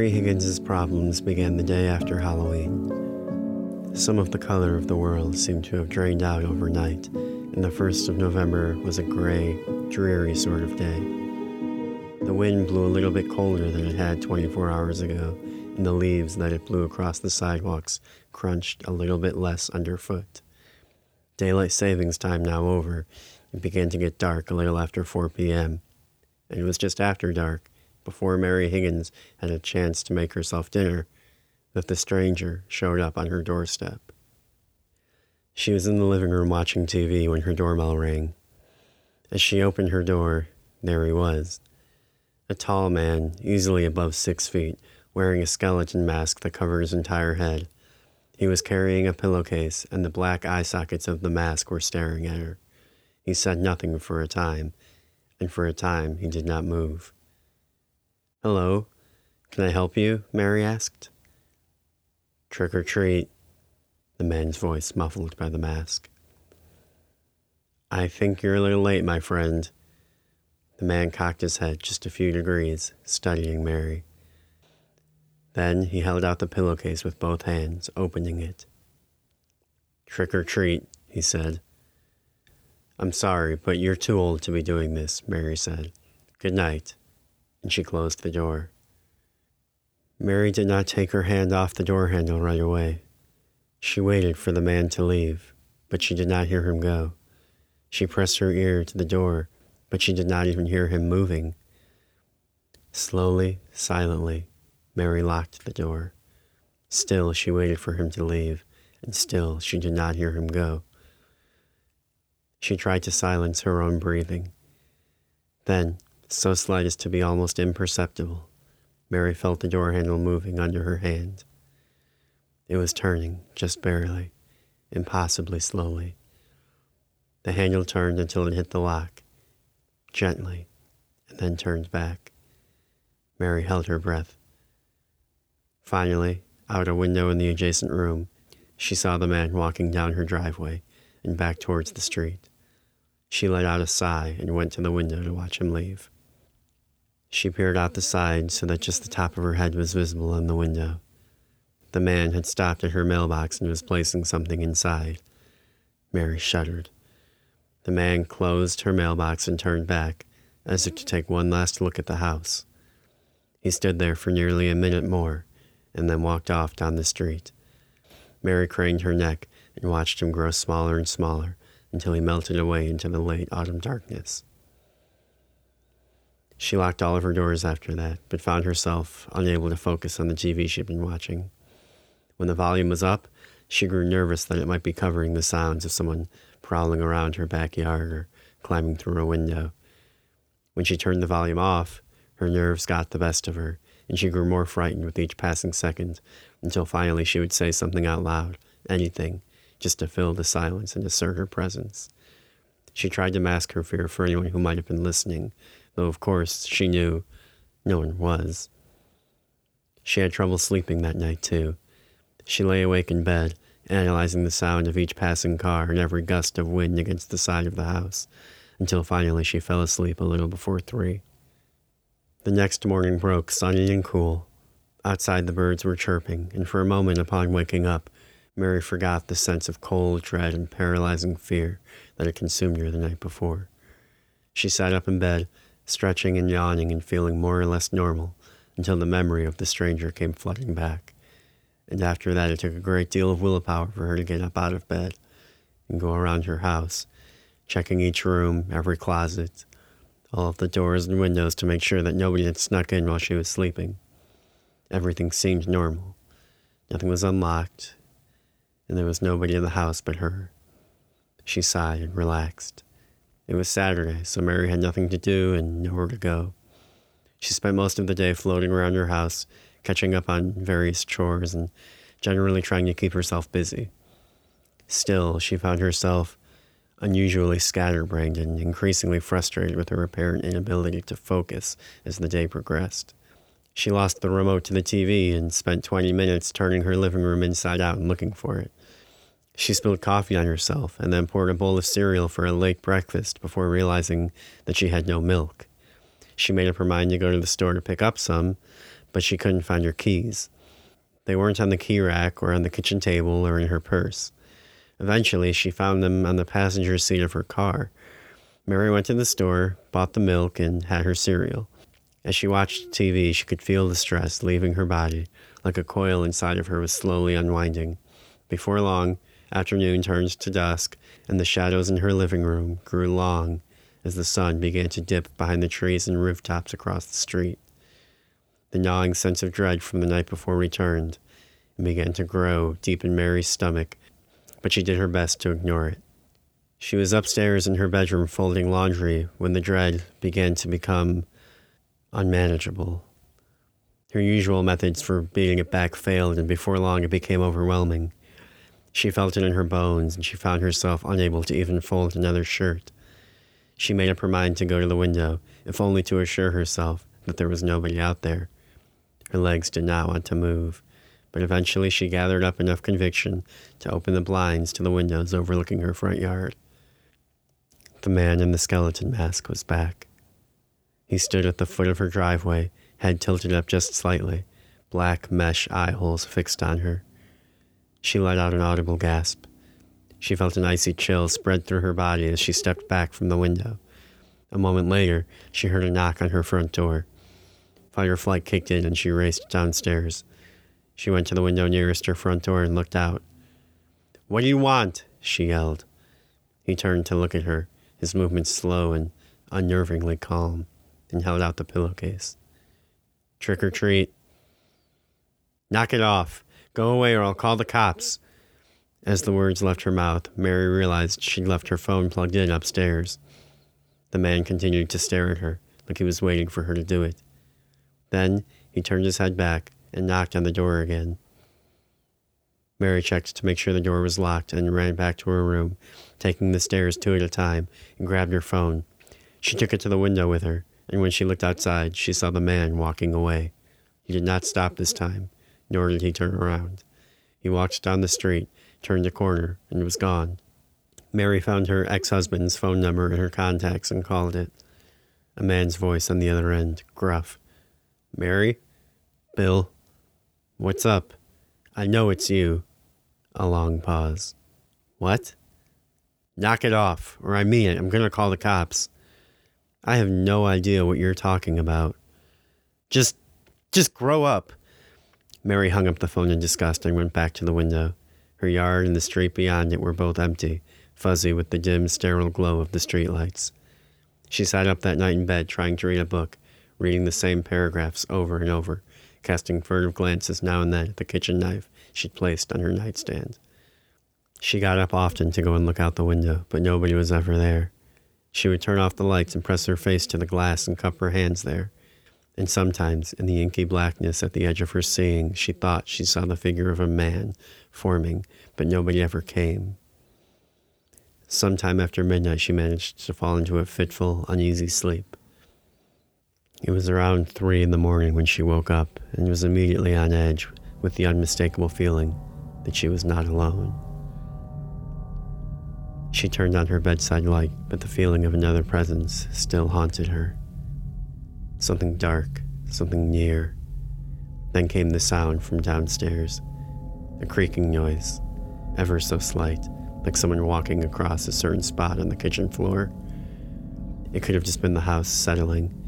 Mary Higgins's problems began the day after Halloween. Some of the color of the world seemed to have drained out overnight, and the 1st of November was a gray, dreary sort of day. The wind blew a little bit colder than it had 24 hours ago, and the leaves that it blew across the sidewalks crunched a little bit less underfoot. Daylight savings time now over, it began to get dark a little after 4 p.m., and it was just after dark before Mary Higgins had a chance to make herself dinner, that the stranger showed up on her doorstep. She was in the living room watching TV when her doorbell rang. As she opened her door, there he was. A tall man, easily above six feet, wearing a skeleton mask that covered his entire head. He was carrying a pillowcase, and the black eye sockets of the mask were staring at her. He said nothing for a time, and for a time he did not move. Hello, can I help you? Mary asked. Trick or treat, the man's voice muffled by the mask. I think you're a little late, my friend. The man cocked his head just a few degrees, studying Mary. Then he held out the pillowcase with both hands, opening it. Trick or treat, he said. I'm sorry, but you're too old to be doing this, Mary said. Good night and she closed the door. Mary did not take her hand off the door handle right away. She waited for the man to leave, but she did not hear him go. She pressed her ear to the door, but she did not even hear him moving. Slowly, silently, Mary locked the door. Still, she waited for him to leave, and still she did not hear him go. She tried to silence her own breathing. Then, so slight as to be almost imperceptible. Mary felt the door handle moving under her hand. It was turning, just barely, impossibly slowly. The handle turned until it hit the lock, gently, and then turned back. Mary held her breath. Finally, out a window in the adjacent room, she saw the man walking down her driveway and back towards the street. She let out a sigh and went to the window to watch him leave. She peered out the side so that just the top of her head was visible in the window. The man had stopped at her mailbox and was placing something inside. Mary shuddered. The man closed her mailbox and turned back, as if to take one last look at the house. He stood there for nearly a minute more, and then walked off down the street. Mary craned her neck and watched him grow smaller and smaller until he melted away into the late autumn darkness. She locked all of her doors after that, but found herself unable to focus on the TV she'd been watching. When the volume was up, she grew nervous that it might be covering the sounds of someone prowling around her backyard or climbing through a window. When she turned the volume off, her nerves got the best of her, and she grew more frightened with each passing second, until finally she would say something out loud, anything, just to fill the silence and assert her presence. She tried to mask her fear for anyone who might have been listening, though of course she knew no one was. She had trouble sleeping that night, too. She lay awake in bed, analyzing the sound of each passing car and every gust of wind against the side of the house, until finally she fell asleep a little before three. The next morning broke sunny and cool. Outside the birds were chirping, and for a moment upon waking up, Mary forgot the sense of cold dread and paralyzing fear that had consumed her the night before. She sat up in bed stretching and yawning and feeling more or less normal until the memory of the stranger came flooding back. And after that, it took a great deal of willpower for her to get up out of bed and go around her house, checking each room, every closet, all of the doors and windows to make sure that nobody had snuck in while she was sleeping. Everything seemed normal. Nothing was unlocked, and there was nobody in the house but her. She sighed and relaxed. It was Saturday, so Mary had nothing to do and nowhere to go. She spent most of the day floating around her house, catching up on various chores and generally trying to keep herself busy. Still, she found herself unusually scatterbrained and increasingly frustrated with her apparent inability to focus as the day progressed. She lost the remote to the TV and spent 20 minutes turning her living room inside out and looking for it. She spilled coffee on herself and then poured a bowl of cereal for a late breakfast before realizing that she had no milk. She made up her mind to go to the store to pick up some, but she couldn't find her keys. They weren't on the key rack or on the kitchen table or in her purse. Eventually, she found them on the passenger seat of her car. Mary went to the store, bought the milk, and had her cereal. As she watched TV, she could feel the stress leaving her body, like a coil inside of her was slowly unwinding. Before long, afternoon turned to dusk, and the shadows in her living room grew long as the sun began to dip behind the trees and rooftops across the street. The gnawing sense of dread from the night before returned and began to grow deep in Mary's stomach, but she did her best to ignore it. She was upstairs in her bedroom folding laundry when the dread began to become unmanageable. Her usual methods for beating it back failed, and before long it became overwhelming. She felt it in her bones, and she found herself unable to even fold another shirt. She made up her mind to go to the window, if only to assure herself that there was nobody out there. Her legs did not want to move, but eventually she gathered up enough conviction to open the blinds to the windows overlooking her front yard. The man in the skeleton mask was back. He stood at the foot of her driveway, head tilted up just slightly, black mesh eye holes fixed on her. She let out an audible gasp. She felt an icy chill spread through her body as she stepped back from the window. A moment later, she heard a knock on her front door. Fight kicked in and she raced downstairs. She went to the window nearest her front door and looked out. What do you want? she yelled. He turned to look at her, his movements slow and unnervingly calm, and held out the pillowcase. Trick or treat. Knock it off. Go away or I'll call the cops. As the words left her mouth, Mary realized she'd left her phone plugged in upstairs. The man continued to stare at her, like he was waiting for her to do it. Then he turned his head back and knocked on the door again. Mary checked to make sure the door was locked and ran back to her room, taking the stairs two at a time, and grabbed her phone. She took it to the window with her, and when she looked outside, she saw the man walking away. He did not stop this time, nor did he turn around. He walked down the street, turned a corner, and was gone. Mary found her ex husband's phone number in her contacts and called it. A man's voice on the other end, gruff. Mary? Bill? What's up? I know it's you. A long pause. What? Knock it off, or I mean it. I'm going to call the cops. I have no idea what you're talking about. Just, just grow up. Mary hung up the phone in disgust and went back to the window. Her yard and the street beyond it were both empty, fuzzy with the dim, sterile glow of the streetlights. She sat up that night in bed trying to read a book, reading the same paragraphs over and over, casting furtive glances now and then at the kitchen knife she'd placed on her nightstand. She got up often to go and look out the window, but nobody was ever there. She would turn off the lights and press her face to the glass and cup her hands there. And sometimes, in the inky blackness at the edge of her seeing, she thought she saw the figure of a man forming, but nobody ever came. Sometime after midnight, she managed to fall into a fitful, uneasy sleep. It was around three in the morning when she woke up and was immediately on edge with the unmistakable feeling that she was not alone. She turned on her bedside light, but the feeling of another presence still haunted her. Something dark, something near. Then came the sound from downstairs a creaking noise, ever so slight, like someone walking across a certain spot on the kitchen floor. It could have just been the house settling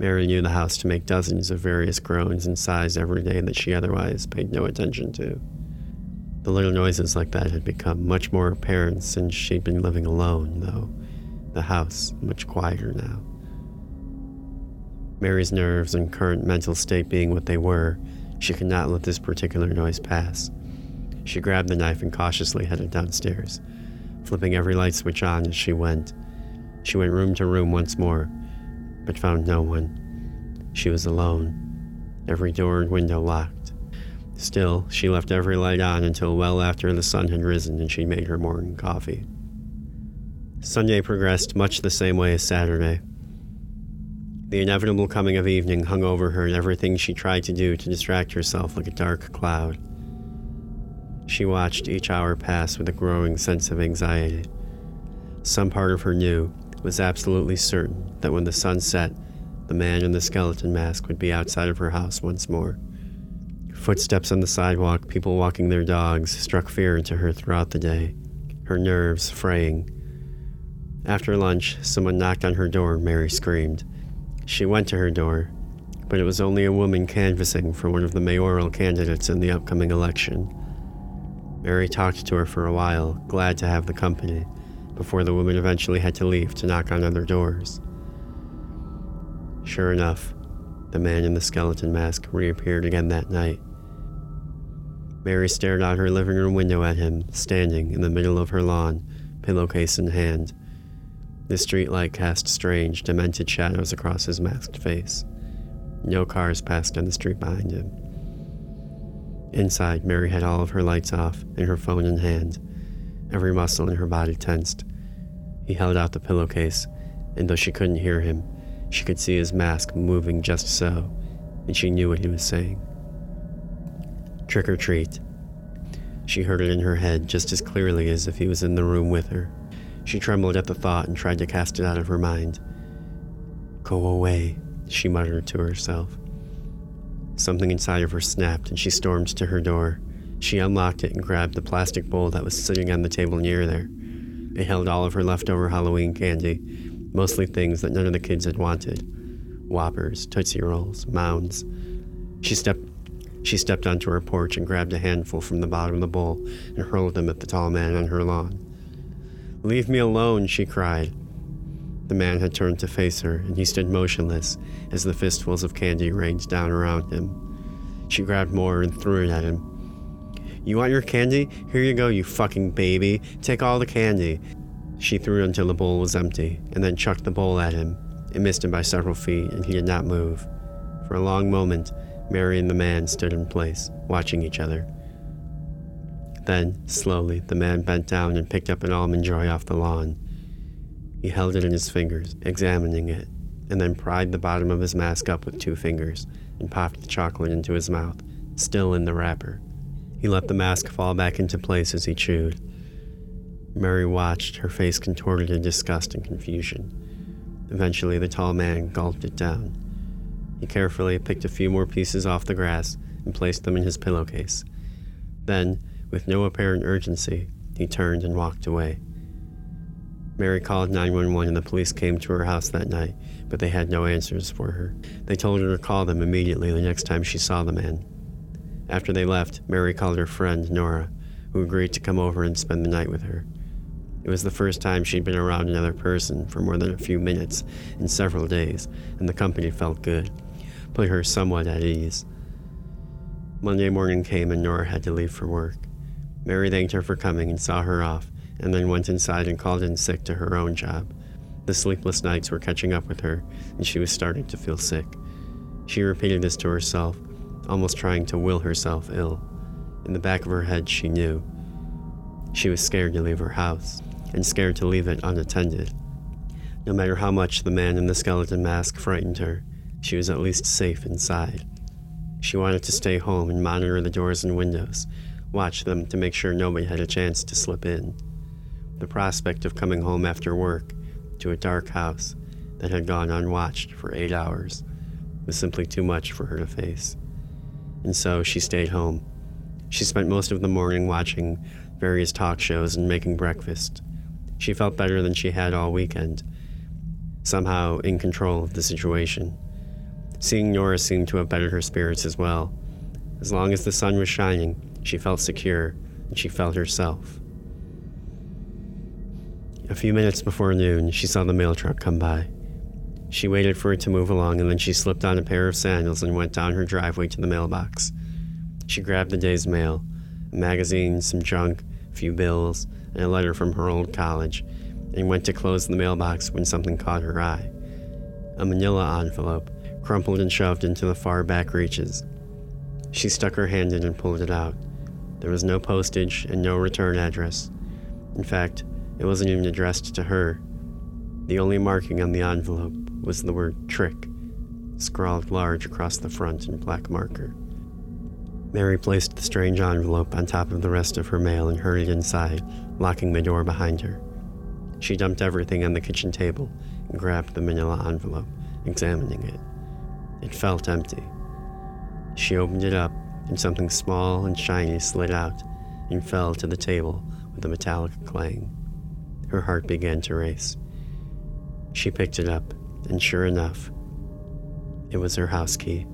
Mary knew the house to make dozens of various groans and sighs every day that she otherwise paid no attention to. The little noises like that had become much more apparent since she'd been living alone, though. The house much quieter now. Mary's nerves and current mental state being what they were, she could not let this particular noise pass. She grabbed the knife and cautiously headed downstairs, flipping every light switch on as she went. She went room to room once more, but found no one. She was alone, every door and window locked. Still, she left every light on until well after the sun had risen and she made her morning coffee. Sunday progressed much the same way as Saturday. The inevitable coming of evening hung over her and everything she tried to do to distract herself like a dark cloud. She watched each hour pass with a growing sense of anxiety. Some part of her knew was absolutely certain that when the sun set, the man in the skeleton mask would be outside of her house once more. Footsteps on the sidewalk, people walking their dogs, struck fear into her throughout the day, her nerves fraying. After lunch, someone knocked on her door and Mary screamed. She went to her door, but it was only a woman canvassing for one of the mayoral candidates in the upcoming election. Mary talked to her for a while, glad to have the company, before the woman eventually had to leave to knock on other doors. Sure enough, the man in the skeleton mask reappeared again that night. Mary stared out her living room window at him, standing in the middle of her lawn, pillowcase in hand. The streetlight cast strange, demented shadows across his masked face. No cars passed on the street behind him. Inside, Mary had all of her lights off and her phone in hand, every muscle in her body tensed. He held out the pillowcase, and though she couldn't hear him, she could see his mask moving just so, and she knew what he was saying. Trick or treat. She heard it in her head just as clearly as if he was in the room with her. She trembled at the thought and tried to cast it out of her mind. Go away, she muttered to herself. Something inside of her snapped and she stormed to her door. She unlocked it and grabbed the plastic bowl that was sitting on the table near there. It held all of her leftover Halloween candy, mostly things that none of the kids had wanted Whoppers, Tootsie Rolls, Mounds. She stepped, she stepped onto her porch and grabbed a handful from the bottom of the bowl and hurled them at the tall man on her lawn. Leave me alone, she cried. The man had turned to face her, and he stood motionless as the fistfuls of candy rained down around him. She grabbed more and threw it at him. You want your candy? Here you go, you fucking baby. Take all the candy. She threw until the bowl was empty, and then chucked the bowl at him. It missed him by several feet, and he did not move. For a long moment, Mary and the man stood in place, watching each other. Then, slowly, the man bent down and picked up an almond joy off the lawn. He held it in his fingers, examining it, and then pried the bottom of his mask up with two fingers and popped the chocolate into his mouth, still in the wrapper. He let the mask fall back into place as he chewed. Mary watched, her face contorted in disgust and confusion. Eventually, the tall man gulped it down. He carefully picked a few more pieces off the grass and placed them in his pillowcase. Then, with no apparent urgency, he turned and walked away. Mary called 911 and the police came to her house that night, but they had no answers for her. They told her to call them immediately the next time she saw the man. After they left, Mary called her friend, Nora, who agreed to come over and spend the night with her. It was the first time she'd been around another person for more than a few minutes in several days, and the company felt good, put her somewhat at ease. Monday morning came and Nora had to leave for work. Mary thanked her for coming and saw her off, and then went inside and called in sick to her own job. The sleepless nights were catching up with her, and she was starting to feel sick. She repeated this to herself, almost trying to will herself ill. In the back of her head, she knew. She was scared to leave her house and scared to leave it unattended. No matter how much the man in the skeleton mask frightened her, she was at least safe inside. She wanted to stay home and monitor the doors and windows, watch them to make sure nobody had a chance to slip in. The prospect of coming home after work to a dark house that had gone unwatched for eight hours was simply too much for her to face. And so she stayed home. She spent most of the morning watching various talk shows and making breakfast. She felt better than she had all weekend, somehow in control of the situation. Seeing Nora seemed to have bettered her spirits as well. As long as the sun was shining, she felt secure and she felt herself. A few minutes before noon, she saw the mail truck come by. She waited for it to move along and then she slipped on a pair of sandals and went down her driveway to the mailbox. She grabbed the day's mail a magazine, some junk, a few bills, and a letter from her old college, and went to close the mailbox when something caught her eye. A manila envelope, crumpled and shoved into the far back reaches. She stuck her hand in and pulled it out. There was no postage and no return address. In fact, it wasn't even addressed to her. The only marking on the envelope was the word trick, scrawled large across the front in black marker. Mary placed the strange envelope on top of the rest of her mail and hurried inside, locking the door behind her. She dumped everything on the kitchen table and grabbed the manila envelope, examining it. It felt empty. She opened it up, and something small and shiny slid out and fell to the table with a metallic clang. Her heart began to race. She picked it up, and sure enough, it was her house key.